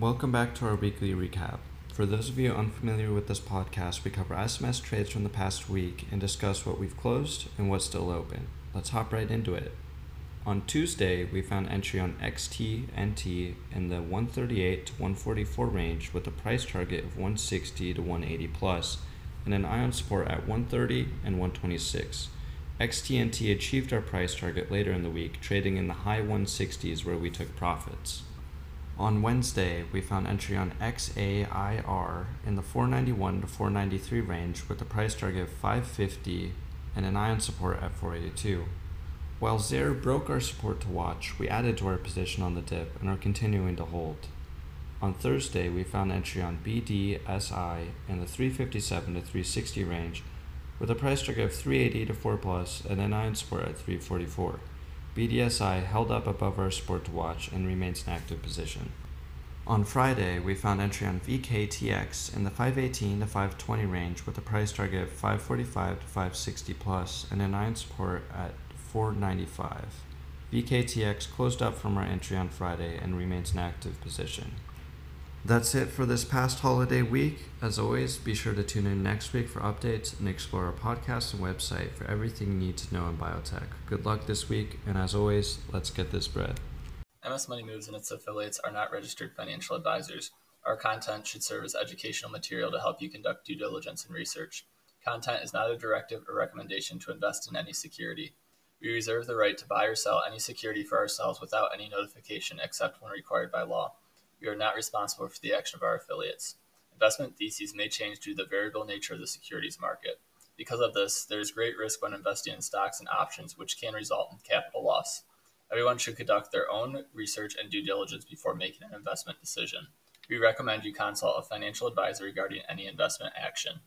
Welcome back to our weekly recap. For those of you unfamiliar with this podcast, we cover SMS trades from the past week and discuss what we've closed and what's still open. Let's hop right into it. On Tuesday, we found entry on XTNT in the 138 to 144 range with a price target of 160 to 180 plus and an ion support at 130 and 126. XTNT achieved our price target later in the week, trading in the high 160s where we took profits. On Wednesday, we found entry on XAIR in the 491 to 493 range with a price target of 550 and an ion support at 482. While XAIR broke our support to watch, we added to our position on the dip and are continuing to hold. On Thursday, we found entry on BDSI in the 357 to 360 range with a price target of 380 to 4 plus and an ion support at 344. BDSI held up above our support to watch and remains in active position. On Friday, we found entry on VKTX in the 518 to 520 range with a price target of 545 to 560 plus and an ion support at 495. VKTX closed up from our entry on Friday and remains in active position. That's it for this past holiday week. As always, be sure to tune in next week for updates and explore our podcast and website for everything you need to know in biotech. Good luck this week, and as always, let's get this bread. MS Money Moves and its affiliates are not registered financial advisors. Our content should serve as educational material to help you conduct due diligence and research. Content is not a directive or recommendation to invest in any security. We reserve the right to buy or sell any security for ourselves without any notification except when required by law. We are not responsible for the action of our affiliates. Investment theses may change due to the variable nature of the securities market. Because of this, there is great risk when investing in stocks and options, which can result in capital loss. Everyone should conduct their own research and due diligence before making an investment decision. We recommend you consult a financial advisor regarding any investment action.